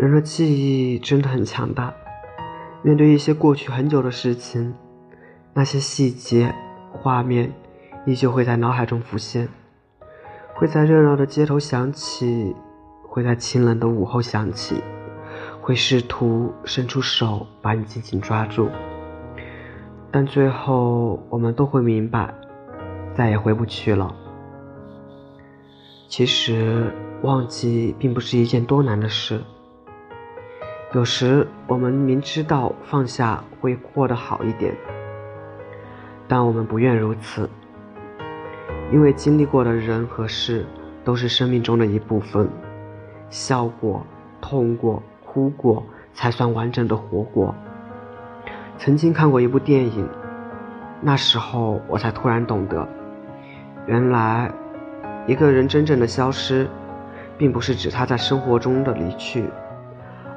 人的记忆真的很强大，面对一些过去很久的事情，那些细节、画面依旧会在脑海中浮现，会在热闹的街头响起，会在清冷的午后响起，会试图伸出手把你紧紧抓住，但最后我们都会明白，再也回不去了。其实，忘记并不是一件多难的事。有时我们明知道放下会过得好一点，但我们不愿如此，因为经历过的人和事都是生命中的一部分，笑过、痛过、哭过，才算完整的活过。曾经看过一部电影，那时候我才突然懂得，原来一个人真正的消失，并不是指他在生活中的离去。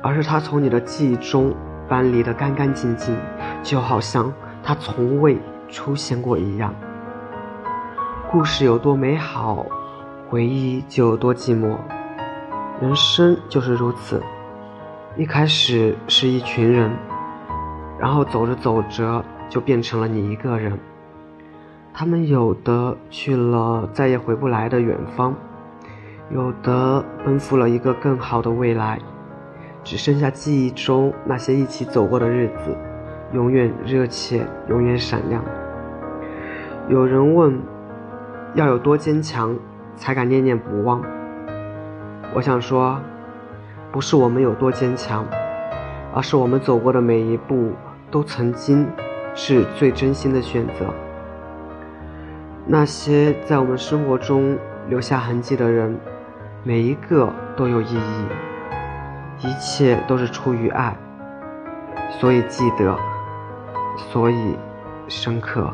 而是他从你的记忆中搬离得干干净净，就好像他从未出现过一样。故事有多美好，回忆就有多寂寞。人生就是如此，一开始是一群人，然后走着走着就变成了你一个人。他们有的去了再也回不来的远方，有的奔赴了一个更好的未来。只剩下记忆中那些一起走过的日子，永远热切，永远闪亮。有人问，要有多坚强才敢念念不忘？我想说，不是我们有多坚强，而是我们走过的每一步都曾经是最真心的选择。那些在我们生活中留下痕迹的人，每一个都有意义。一切都是出于爱，所以记得，所以深刻。